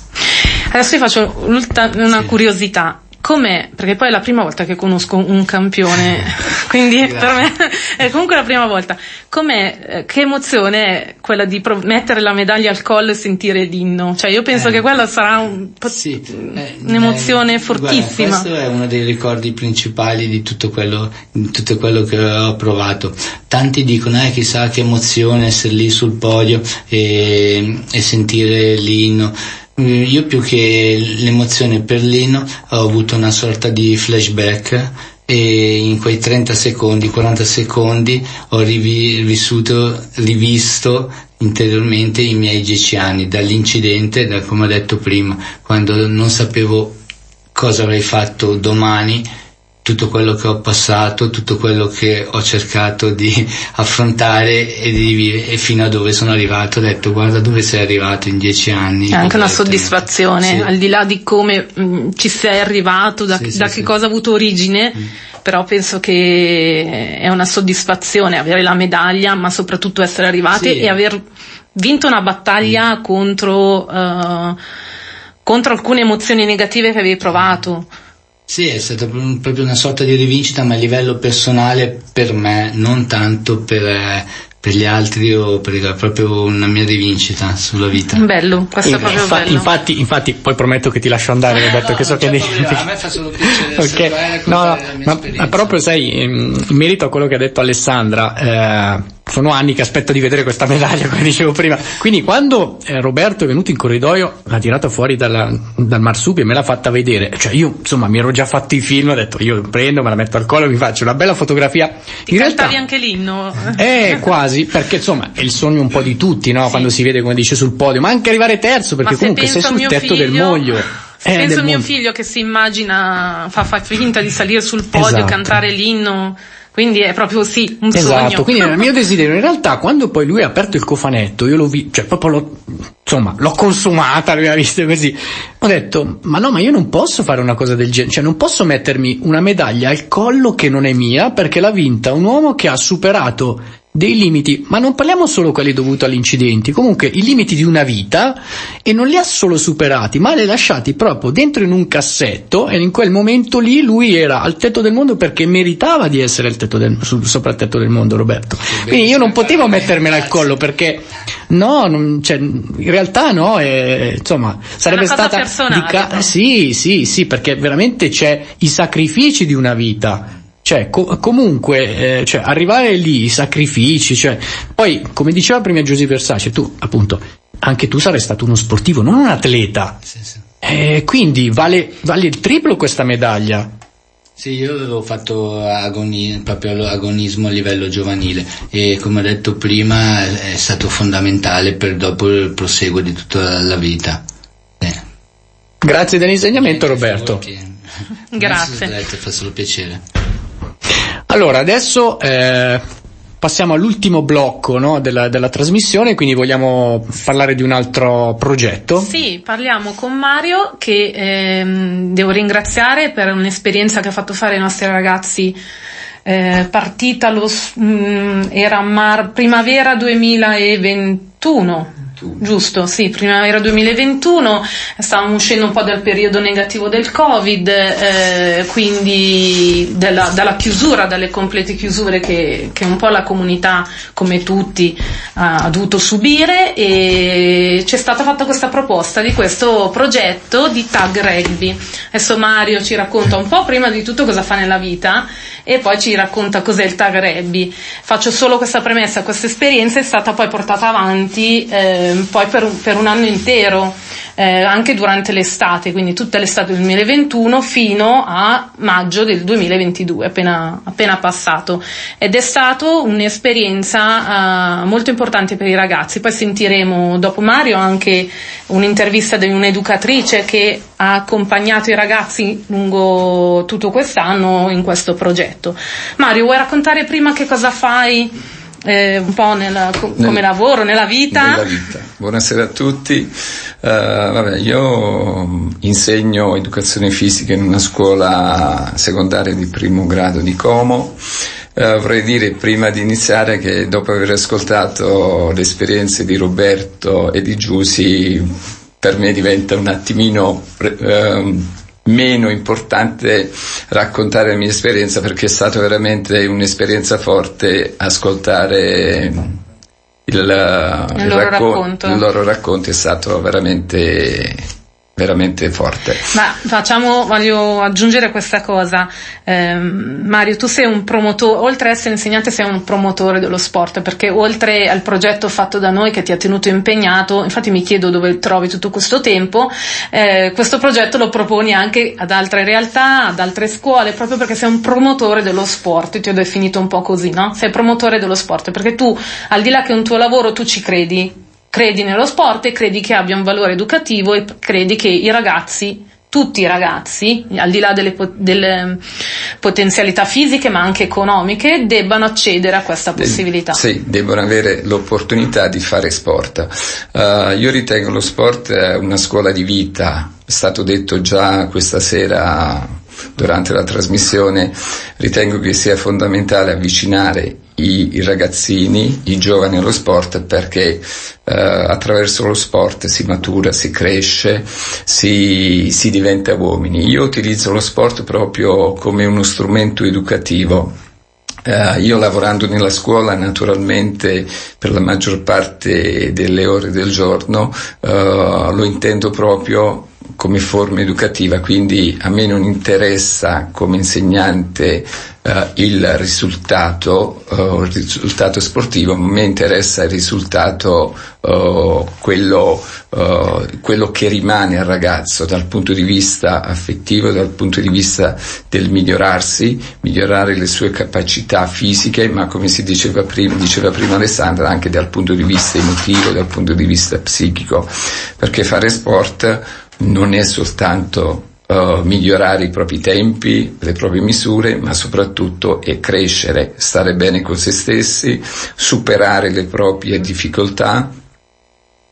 Adesso vi faccio una sì. curiosità com'è, perché poi è la prima volta che conosco un campione, quindi per me è comunque la prima volta, com'è, eh, che emozione è quella di pro- mettere la medaglia al collo e sentire l'inno? Cioè io penso eh, che quella sarà un, sì, eh, un'emozione eh, fortissima. Guarda, questo è uno dei ricordi principali di tutto quello, di tutto quello che ho provato. Tanti dicono, eh, chissà che emozione essere lì sul podio e, e sentire l'inno io più che l'emozione per Lino ho avuto una sorta di flashback e in quei 30 secondi, 40 secondi ho rivissuto, rivisto interiormente i miei 10 anni dall'incidente, da come ho detto prima, quando non sapevo cosa avrei fatto domani tutto quello che ho passato, tutto quello che ho cercato di affrontare e di vivere e fino a dove sono arrivato ho detto guarda dove sei arrivato in dieci anni. È anche una soddisfazione, sì. al di là di come mh, mm, ci sei arrivato, da, sì, da sì, che cosa ha avuto origine, mm. però penso che è una soddisfazione avere la medaglia, ma soprattutto essere arrivati e aver vinto una battaglia mm. contro, uh, contro alcune emozioni negative che avevi provato. Sì, è stata proprio una sorta di rivincita, ma a livello personale per me, non tanto per, eh, per gli altri o per proprio una mia rivincita sulla vita. Bello, questo è proprio Infa- bello. Infatti, infatti, poi prometto che ti lascio andare, Roberto, no, che so che devi... A me fa solo piacere okay. no, no, ma, ma, proprio sai, in merito a quello che ha detto Alessandra, eh, sono anni che aspetto di vedere questa medaglia, come dicevo prima. Quindi quando eh, Roberto è venuto in corridoio, l'ha tirata fuori dalla, dal marsupio e me l'ha fatta vedere. Cioè io, insomma, mi ero già fatto i film, ho detto io prendo, me la metto al collo e mi faccio una bella fotografia. Ti in cantavi realtà, anche l'inno? Eh, quasi, perché insomma è il sogno un po' di tutti, no? Sì. Quando si vede, come dice, sul podio, ma anche arrivare terzo, perché comunque sei sul tetto figlio... del moglio. Eh, penso a mio mondo. figlio che si immagina, fa, fa finta di salire sul podio, esatto. cantare l'inno quindi è proprio sì, un esatto, sogno. quindi era il mio desiderio. In realtà quando poi lui ha aperto il cofanetto, io l'ho visto, cioè proprio l'ho, insomma, l'ho consumata, l'abbiamo vista così. Ho detto, ma no, ma io non posso fare una cosa del genere, cioè non posso mettermi una medaglia al collo che non è mia perché l'ha vinta un uomo che ha superato dei limiti, ma non parliamo solo quelli dovuti agli incidenti, comunque i limiti di una vita e non li ha solo superati, ma li ha lasciati proprio dentro in un cassetto e in quel momento lì lui era al tetto del mondo perché meritava di essere al tetto del, sopra il tetto del mondo Roberto. Quindi io non potevo mettermela al collo perché no, non, cioè, in realtà no, e, insomma sarebbe stata... Ca- sì, sì, sì, perché veramente c'è i sacrifici di una vita cioè, co- comunque, eh, cioè, arrivare lì, i sacrifici, cioè, poi, come diceva prima Giuseppe Versace, tu, appunto, anche tu sarei stato uno sportivo, non un atleta. Sì, sì. Eh, quindi vale, vale il triplo questa medaglia. Sì, io avevo fatto agoni, proprio agonismo a livello giovanile e come ho detto prima è stato fondamentale per dopo il proseguo di tutta la vita. Eh. Grazie dell'insegnamento Roberto. Grazie. Fa solo piacere. Allora, adesso eh, passiamo all'ultimo blocco no, della, della, trasmissione, quindi vogliamo parlare di un altro progetto. Sì, parliamo con Mario che ehm, devo ringraziare per un'esperienza che ha fatto fare ai nostri ragazzi. Eh, partita lo, mh, mm, era mar- primavera 2021 Giusto, sì, primavera 2021, stavamo uscendo un po' dal periodo negativo del Covid, eh, quindi della, dalla chiusura, dalle complete chiusure che, che, un po' la comunità, come tutti, ha, ha dovuto subire e c'è stata fatta questa proposta di questo progetto di tag rugby. Adesso Mario ci racconta un po' prima di tutto cosa fa nella vita e poi ci racconta cos'è il tag rugby. Faccio solo questa premessa, questa esperienza è stata poi portata avanti eh, poi per per un anno intero eh, anche durante l'estate, quindi tutta l'estate del 2021 fino a maggio del 2022, appena, appena passato. Ed è stato un'esperienza uh, molto importante per i ragazzi. Poi sentiremo dopo Mario anche un'intervista di un'educatrice che ha accompagnato i ragazzi lungo tutto quest'anno in questo progetto. Mario, vuoi raccontare prima che cosa fai? Eh, un po' Nel, come lavoro, nella vita. nella vita. Buonasera a tutti. Uh, vabbè, io insegno educazione fisica in una scuola secondaria di primo grado di Como. Uh, vorrei dire prima di iniziare che dopo aver ascoltato le esperienze di Roberto e di Giusi per me diventa un attimino uh, meno importante raccontare la mia esperienza perché è stata veramente un'esperienza forte ascoltare il, il, il, loro, racco- racconto. il loro racconto è stato veramente veramente forte. Ma facciamo, voglio aggiungere questa cosa. Eh, Mario, tu sei un promotore, oltre ad essere insegnante, sei un promotore dello sport, perché oltre al progetto fatto da noi che ti ha tenuto impegnato, infatti mi chiedo dove trovi tutto questo tempo, eh, questo progetto lo proponi anche ad altre realtà, ad altre scuole, proprio perché sei un promotore dello sport, ti ho definito un po' così, no? Sei promotore dello sport, perché tu, al di là che è un tuo lavoro, tu ci credi, credi nello sport e credi che abbia un valore educativo e credi che i ragazzi tutti i ragazzi, al di là delle, delle, potenzialità fisiche ma anche economiche, debbano accedere a questa possibilità. Sì, devono avere l'opportunità di fare sport. Uh, io ritengo lo sport una scuola di vita, è stato detto già questa sera durante la trasmissione, ritengo che sia fondamentale avvicinare i, i ragazzini, i giovani allo sport perché eh, attraverso lo sport si matura, si cresce, si, si diventa uomini. Io utilizzo lo sport proprio come uno strumento educativo. Uh, io lavorando nella scuola naturalmente per la maggior parte delle ore del giorno uh, lo intendo proprio come forma educativa, quindi a me non interessa come insegnante uh, il risultato, uh, il risultato sportivo, ma a me interessa il risultato uh, quello, quello, che rimane al ragazzo dal punto di vista affettivo, dal punto di vista del migliorarsi, migliorare le sue capacità fisiche, ma come si diceva prima, diceva prima Alessandra, anche dal punto di vista emotivo, dal punto di vista psichico, perché fare sport non è soltanto uh, migliorare i propri tempi, le proprie misure, ma soprattutto è crescere, stare bene con se stessi, superare le proprie difficoltà,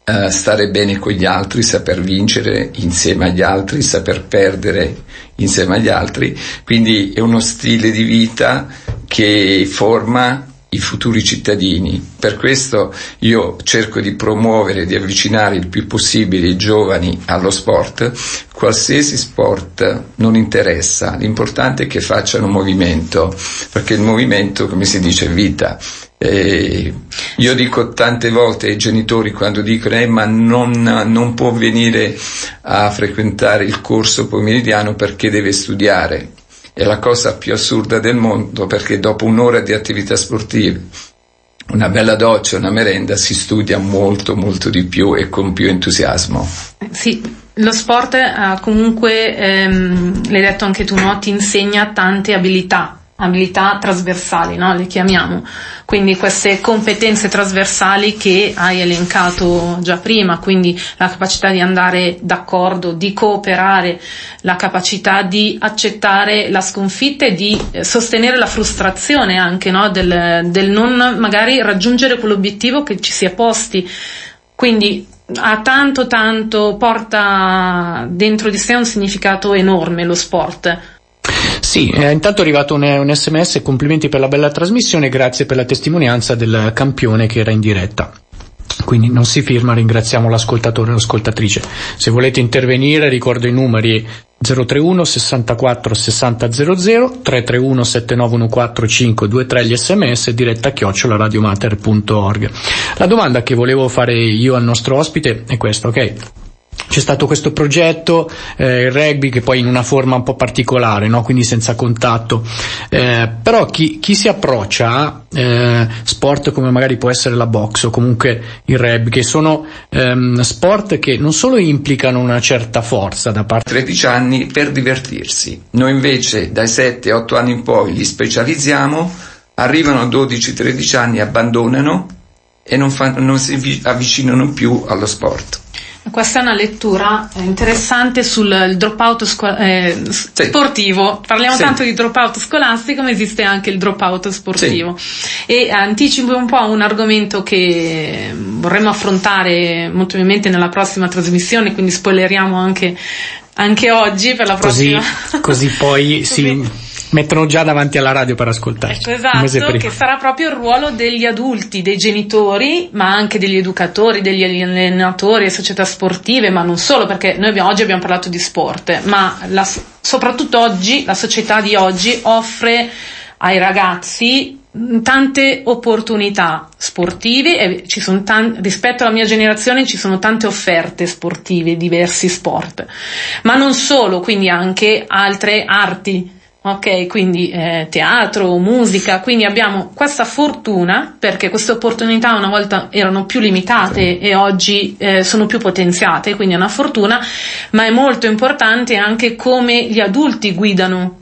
uh, stare bene con gli altri, saper vincere insieme agli altri, saper perdere insieme agli altri. Quindi è uno stile di vita che forma i futuri cittadini. Per questo io cerco di promuovere, di avvicinare il più possibile i giovani allo sport. Qualsiasi sport non interessa, l'importante è che facciano movimento, perché il movimento, come si dice, è vita. E io dico tante volte ai genitori quando dicono eh, ma non, non può venire a frequentare il corso pomeridiano perché deve studiare è la cosa più assurda del mondo perché dopo un'ora di attività sportive, una bella doccia, una merenda, si studia molto molto di più e con più entusiasmo. Sì, lo sport eh, comunque, ehm, l'hai detto anche tu, no? ti insegna tante abilità abilità trasversali, no? le chiamiamo, quindi queste competenze trasversali che hai elencato già prima, quindi la capacità di andare d'accordo, di cooperare, la capacità di accettare la sconfitta e di eh, sostenere la frustrazione anche no? del, del non magari raggiungere quell'obiettivo che ci si è posti. Quindi ha tanto tanto, porta dentro di sé un significato enorme lo sport sì, eh, intanto è arrivato un, un, sms, complimenti per la bella trasmissione, grazie per la testimonianza del campione che era in diretta. Quindi non si firma, ringraziamo l'ascoltatore o l'ascoltatrice. Se volete intervenire ricordo i numeri 031 64 60 00 331 7914 523 gli sms diretta chiocciola radiomater.org. La domanda che volevo fare io al nostro ospite è questa, ok? C'è stato questo progetto, eh, il rugby che poi in una forma un po' particolare, no? quindi senza contatto, eh, però chi, chi, si approccia a eh, sport come magari può essere la box o comunque il rugby, che sono ehm, sport che non solo implicano una certa forza da parte 13 anni per divertirsi, noi invece dai 7-8 anni in poi li specializziamo, arrivano a 12-13 anni, abbandonano e non, fa, non si avvicinano più allo sport. Questa è una lettura interessante sul dropout scu- eh, sì. sportivo. Parliamo sì. tanto di dropout scolastico, ma esiste anche il dropout sportivo. Sì. E anticipo un po' un argomento che vorremmo affrontare molto probabilmente nella prossima trasmissione, quindi spoileriamo anche, anche oggi per la prossima. Così, così poi si mettono già davanti alla radio per ascoltare. Ecco, esatto, che sarà proprio il ruolo degli adulti, dei genitori, ma anche degli educatori, degli allenatori, società sportive, ma non solo, perché noi abbiamo, oggi abbiamo parlato di sport, ma la, soprattutto oggi, la società di oggi offre ai ragazzi tante opportunità sportive e ci sono tan- rispetto alla mia generazione ci sono tante offerte sportive, diversi sport, ma non solo, quindi anche altre arti ok? Quindi eh, teatro, musica, quindi abbiamo questa fortuna perché queste opportunità una volta erano più limitate e oggi eh, sono più potenziate, quindi è una fortuna, ma è molto importante anche come gli adulti guidano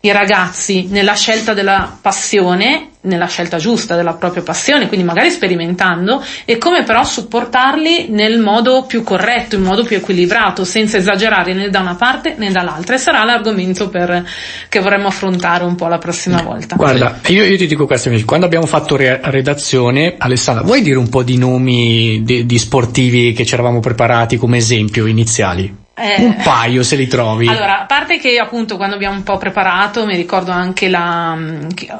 i ragazzi nella scelta della passione, nella scelta giusta della propria passione, quindi magari sperimentando, e come però supportarli nel modo più corretto, in modo più equilibrato, senza esagerare né da una parte né dall'altra. E sarà l'argomento per, che vorremmo affrontare un po' la prossima volta. Guarda, io, io ti dico questo, quando abbiamo fatto re- redazione, Alessandra, vuoi dire un po' di nomi di, di sportivi che ci eravamo preparati come esempio iniziali? Eh, un paio se li trovi. Allora, a parte che appunto quando abbiamo un po' preparato, mi ricordo anche la,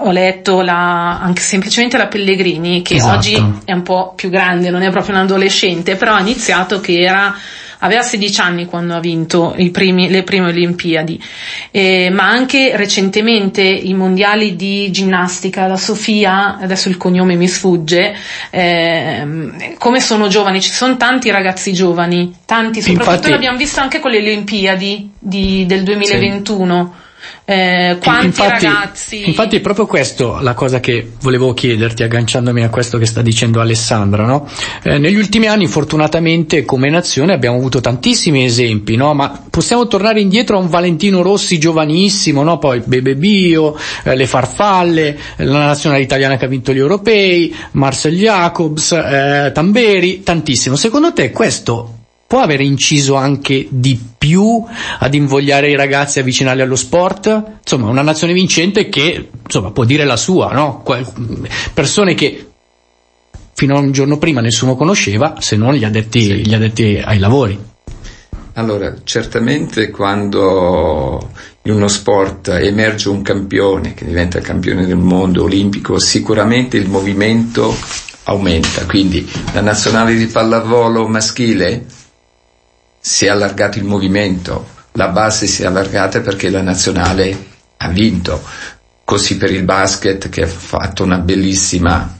ho letto la, anche semplicemente la Pellegrini, che esatto. oggi è un po' più grande, non è proprio un adolescente, però ha iniziato che era aveva 16 anni quando ha vinto primi, le prime Olimpiadi, eh, ma anche recentemente i mondiali di ginnastica, la Sofia, adesso il cognome mi sfugge, eh, come sono giovani, ci sono tanti ragazzi giovani, tanti, soprattutto Infatti, l'abbiamo visto anche con le Olimpiadi di, del 2021. Sì eh, quanti infatti, ragazzi. Infatti è proprio questo la cosa che volevo chiederti, agganciandomi a questo che sta dicendo Alessandra. No? Eh, negli ultimi anni, fortunatamente, come nazione abbiamo avuto tantissimi esempi, no? ma possiamo tornare indietro a un Valentino Rossi giovanissimo, no? poi Bebe Bio, eh, le farfalle, la nazionale italiana che ha vinto gli europei, Marcel Jacobs, eh, Tamberi, tantissimo. Secondo te questo può aver inciso anche di più ad invogliare i ragazzi a avvicinarli allo sport? Insomma, una nazione vincente che insomma, può dire la sua, no? Persone che fino a un giorno prima nessuno conosceva se non gli addetti, sì. gli addetti ai lavori. Allora, certamente quando in uno sport emerge un campione che diventa campione del mondo olimpico, sicuramente il movimento aumenta. Quindi la nazionale di pallavolo maschile si è allargato il movimento, la base si è allargata perché la nazionale ha vinto. Così per il basket che ha fatto una bellissima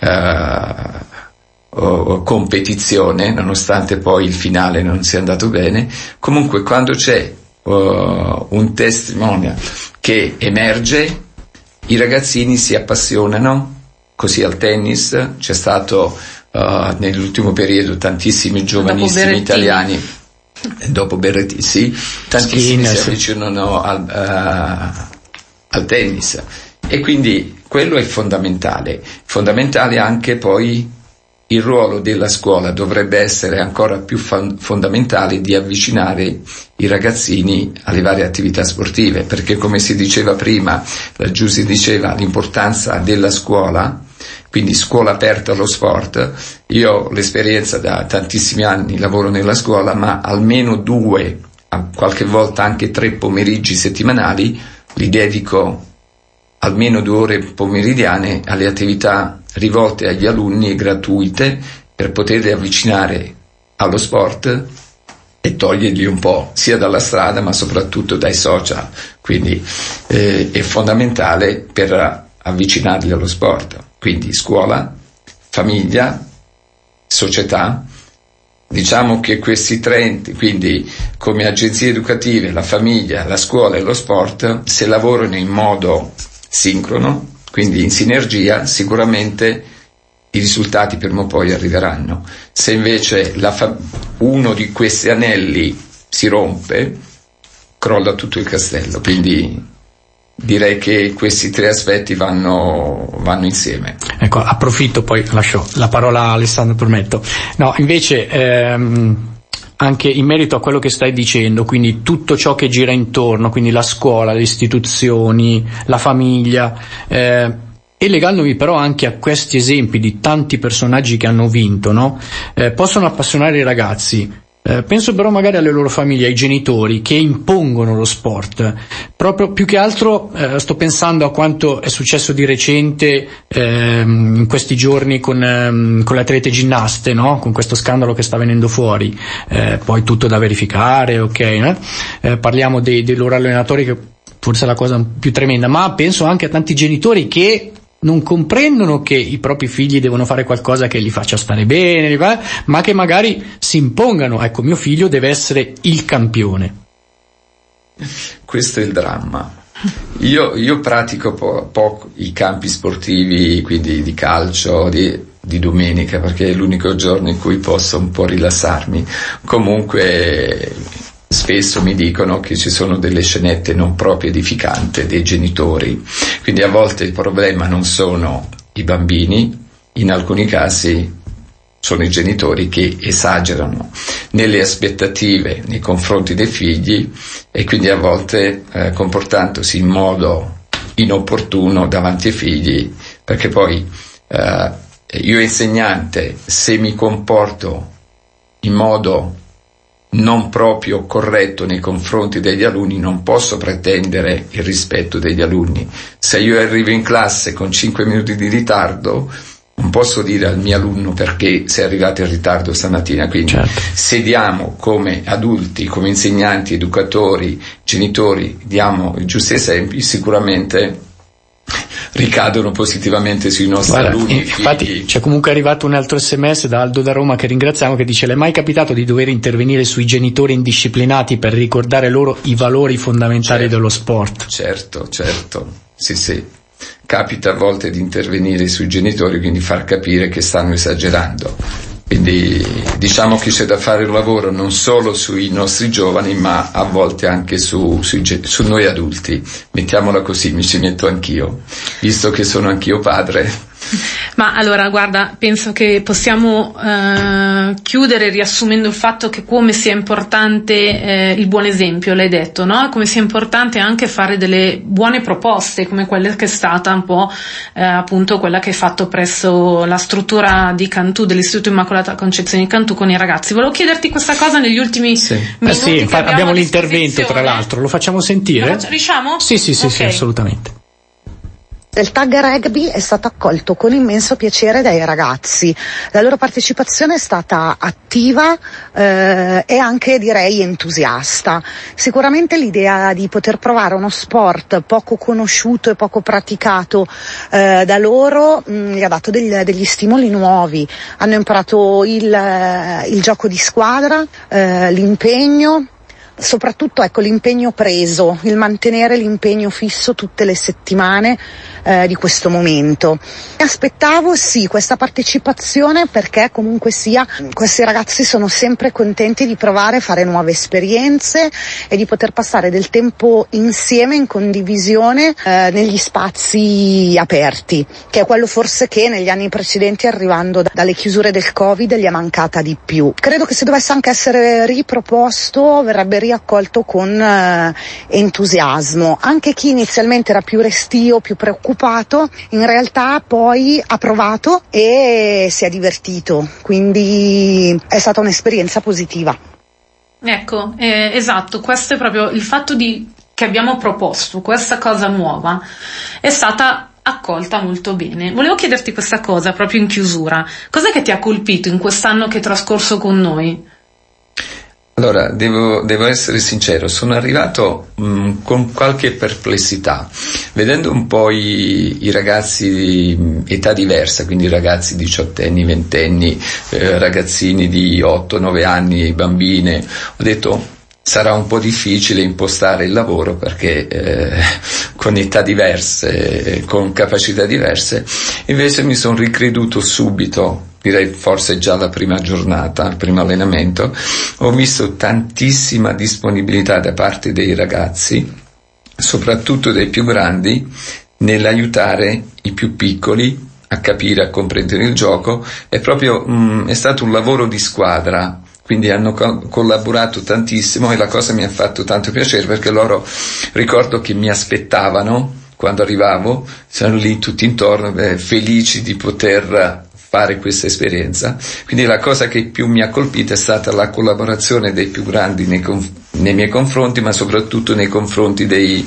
uh, competizione, nonostante poi il finale non sia andato bene. Comunque quando c'è uh, un testimonial che emerge, i ragazzini si appassionano, così al tennis c'è stato uh, nell'ultimo periodo tantissimi giovanissimi italiani dopo Berrettini, sì, tantissimi Skin, si avvicinano al, uh, al tennis. E quindi quello è fondamentale. Fondamentale anche poi il ruolo della scuola. Dovrebbe essere ancora più fondamentale di avvicinare i ragazzini alle varie attività sportive, perché come si diceva prima, la Giussi diceva l'importanza della scuola, quindi scuola aperta allo sport. Io ho l'esperienza da tantissimi anni, lavoro nella scuola, ma almeno due, qualche volta anche tre pomeriggi settimanali li dedico almeno due ore pomeridiane alle attività rivolte agli alunni e gratuite per poterli avvicinare allo sport e togliergli un po' sia dalla strada ma soprattutto dai social. Quindi eh, è fondamentale per avvicinarli allo sport quindi scuola, famiglia, società. Diciamo che questi tre enti, quindi come agenzie educative, la famiglia, la scuola e lo sport, se lavorano in modo sincrono, quindi in sinergia, sicuramente i risultati prima o poi arriveranno. Se invece fa- uno di questi anelli si rompe, crolla tutto il castello. Quindi direi che questi tre aspetti vanno, vanno, insieme. Ecco, approfitto, poi lascio la parola a Alessandro Tormetto. No, invece, ehm, anche in merito a quello che stai dicendo, quindi tutto ciò che gira intorno, quindi la scuola, le istituzioni, la famiglia, eh, e legandomi però anche a questi esempi di tanti personaggi che hanno vinto, no? eh, possono appassionare i ragazzi, eh, penso però magari alle loro famiglie, ai genitori che impongono lo sport. Proprio più che altro eh, sto pensando a quanto è successo di recente ehm, in questi giorni con, ehm, con le atlete ginnaste, no? con questo scandalo che sta venendo fuori. Eh, poi tutto da verificare, ok? Eh? Eh, parliamo dei, dei loro allenatori che forse è la cosa più tremenda, ma penso anche a tanti genitori che non comprendono che i propri figli devono fare qualcosa che li faccia stare bene, ma che magari si impongano, ecco, mio figlio deve essere il campione. Questo è il dramma. Io, io pratico po- poco i campi sportivi, quindi di calcio, di, di domenica, perché è l'unico giorno in cui posso un po' rilassarmi. Comunque spesso mi dicono che ci sono delle scenette non proprio edificanti dei genitori, quindi a volte il problema non sono i bambini, in alcuni casi sono i genitori che esagerano nelle aspettative nei confronti dei figli e quindi a volte eh, comportandosi in modo inopportuno davanti ai figli, perché poi eh, io insegnante se mi comporto in modo non proprio corretto nei confronti degli alunni, non posso pretendere il rispetto degli alunni. Se io arrivo in classe con 5 minuti di ritardo, non posso dire al mio alunno perché sei arrivato in ritardo stamattina, quindi Certo. se diamo come adulti, come insegnanti, educatori, genitori, diamo i giusti esempi, sicuramente ricadono positivamente sui nostri Guarda, alunni. infatti figli. c'è comunque arrivato un altro sms da Aldo da Roma che ringraziamo che dice le è mai capitato di dover intervenire sui genitori indisciplinati per ricordare loro i valori fondamentali Certo. dello sport? Certo, certo, sì, sì. Capita a volte di intervenire sui genitori, quindi far capire che stanno esagerando. Quindi diciamo che c'è da fare un lavoro non solo sui nostri giovani, ma a volte anche su, ge- su noi adulti. Mettiamola così, mi ci metto anch'io, visto che sono anch'io padre. Ma allora, guarda, penso che possiamo eh, chiudere riassumendo il fatto che come sia importante eh, il buon esempio, l'hai detto, no? Come sia importante anche fare delle buone proposte, come quella che è stata un po' eh, appunto quella che hai fatto presso la struttura di Cantù, dell'Istituto Immacolata Concezione di Cantù con i ragazzi. Volevo chiederti questa cosa negli ultimi Sì. minuti. Eh sì, abbiamo, abbiamo l'intervento tra l'altro, lo facciamo sentire? Lo faccio- riusciamo? Sì, sì, sì, sì, Ok. assolutamente. Il tag rugby è stato accolto con immenso piacere dai ragazzi. La loro partecipazione è stata attiva eh, e anche direi entusiasta. Sicuramente l'idea di poter provare uno sport poco conosciuto e poco praticato eh, da loro mh, gli ha dato degli, degli stimoli nuovi. Hanno imparato il, eh, il gioco di squadra, eh, l'impegno, soprattutto ecco l'impegno preso, il mantenere l'impegno fisso tutte le settimane eh, di questo momento. Mi aspettavo sì questa partecipazione perché comunque sia questi ragazzi sono sempre contenti di provare a fare nuove esperienze e di poter passare del tempo insieme in condivisione eh, negli spazi aperti, che è quello forse che negli anni precedenti arrivando da- dalle chiusure del Covid gli è mancata di più. Credo che se dovesse anche essere riproposto verrebbe riaccolto con eh, entusiasmo. Anche chi inizialmente era più restio, più preoccupato, in realtà poi ha provato e si è divertito, quindi è stata un'esperienza positiva. Ecco, eh, esatto, questo è proprio il fatto di, che abbiamo proposto, questa cosa nuova, è stata accolta molto bene. Volevo chiederti questa cosa proprio in chiusura. Cos'è che ti ha colpito in quest'anno che è trascorso con noi? Allora, devo, devo essere sincero, sono arrivato mh, con qualche perplessità, vedendo un po' i, i ragazzi di mh, età diversa, quindi ragazzi diciottenni, ventenni, eh, ragazzini di 8-9 anni, bambine, ho detto sarà un po' difficile impostare il lavoro perché eh, con età diverse, eh, con capacità diverse, invece mi sono ricreduto subito, direi forse già la prima giornata, il primo allenamento, ho visto tantissima disponibilità da parte dei ragazzi, soprattutto dei più grandi, nell'aiutare i più piccoli a capire, a comprendere il gioco, è proprio mm, è stato un lavoro di squadra, quindi hanno co- collaborato tantissimo e la cosa mi ha fatto tanto piacere perché loro ricordo che mi aspettavano quando arrivavo, sono lì tutti intorno, beh, felici di poter fare questa esperienza. Quindi la cosa che più mi ha colpito è stata la collaborazione dei più grandi nei, conf- nei miei confronti, ma soprattutto nei confronti dei,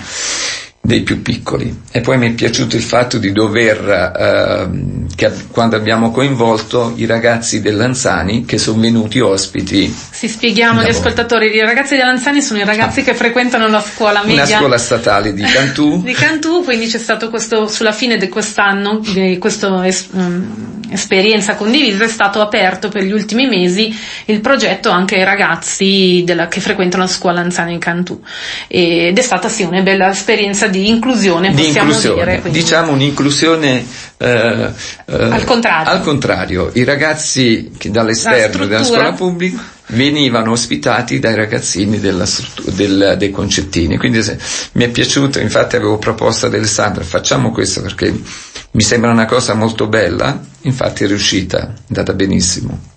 dei più piccoli. E poi mi è piaciuto il fatto di dover, ehm, che quando abbiamo coinvolto i ragazzi dell'Anzani che sono venuti ospiti, Sì, spieghiamo agli ascoltatori, i ragazzi dell'Anzani sono i ragazzi che frequentano la scuola media. una scuola statale di Cantù, di Cantù, quindi c'è stato questo, sulla fine di quest'anno, di questa es- ehm, esperienza condivisa, è stato aperto per gli ultimi mesi il progetto anche ai ragazzi della- che frequentano la scuola Anzani in Cantù. Ed è stata sì una bella esperienza di inclusione, di possiamo inclusione, dire. quindi- diciamo un'inclusione eh, eh, Al contrario. al contrario. i ragazzi che dall'esterno La della scuola pubblica venivano ospitati dai ragazzini della del- dei concettini, quindi se- mi è piaciuto, infatti avevo proposto ad Alessandro facciamo questo perché mi sembra una cosa molto bella, infatti è riuscita, è andata benissimo.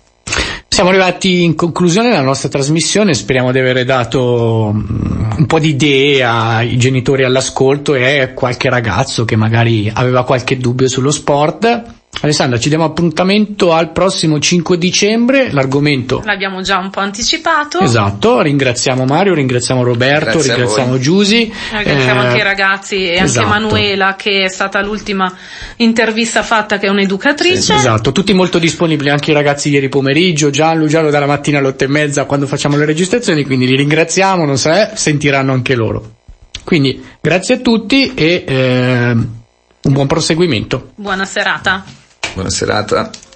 Siamo arrivati in conclusione della nostra trasmissione, speriamo di aver dato mm, un po' di idee ai genitori all'ascolto e a qualche ragazzo che magari aveva qualche dubbio sullo sport. Alessandra, ci diamo appuntamento al prossimo 5 dicembre, l'argomento L'abbiamo già un po' anticipato. Esatto, ringraziamo Mario, ringraziamo Roberto, Grazie ringraziamo. Giusi. Ringraziamo eh, anche i ragazzi e esatto. anche Manuela che è stata l'ultima intervista fatta che è un'educatrice. Esatto, tutti molto disponibili, anche i ragazzi ieri pomeriggio, Gianlu, Giallo dalla mattina alle otto e mezza quando facciamo le registrazioni, quindi li ringraziamo, non so, eh, sentiranno anche loro. Quindi grazie a tutti e eh, un buon proseguimento. Buona serata. Buona serata.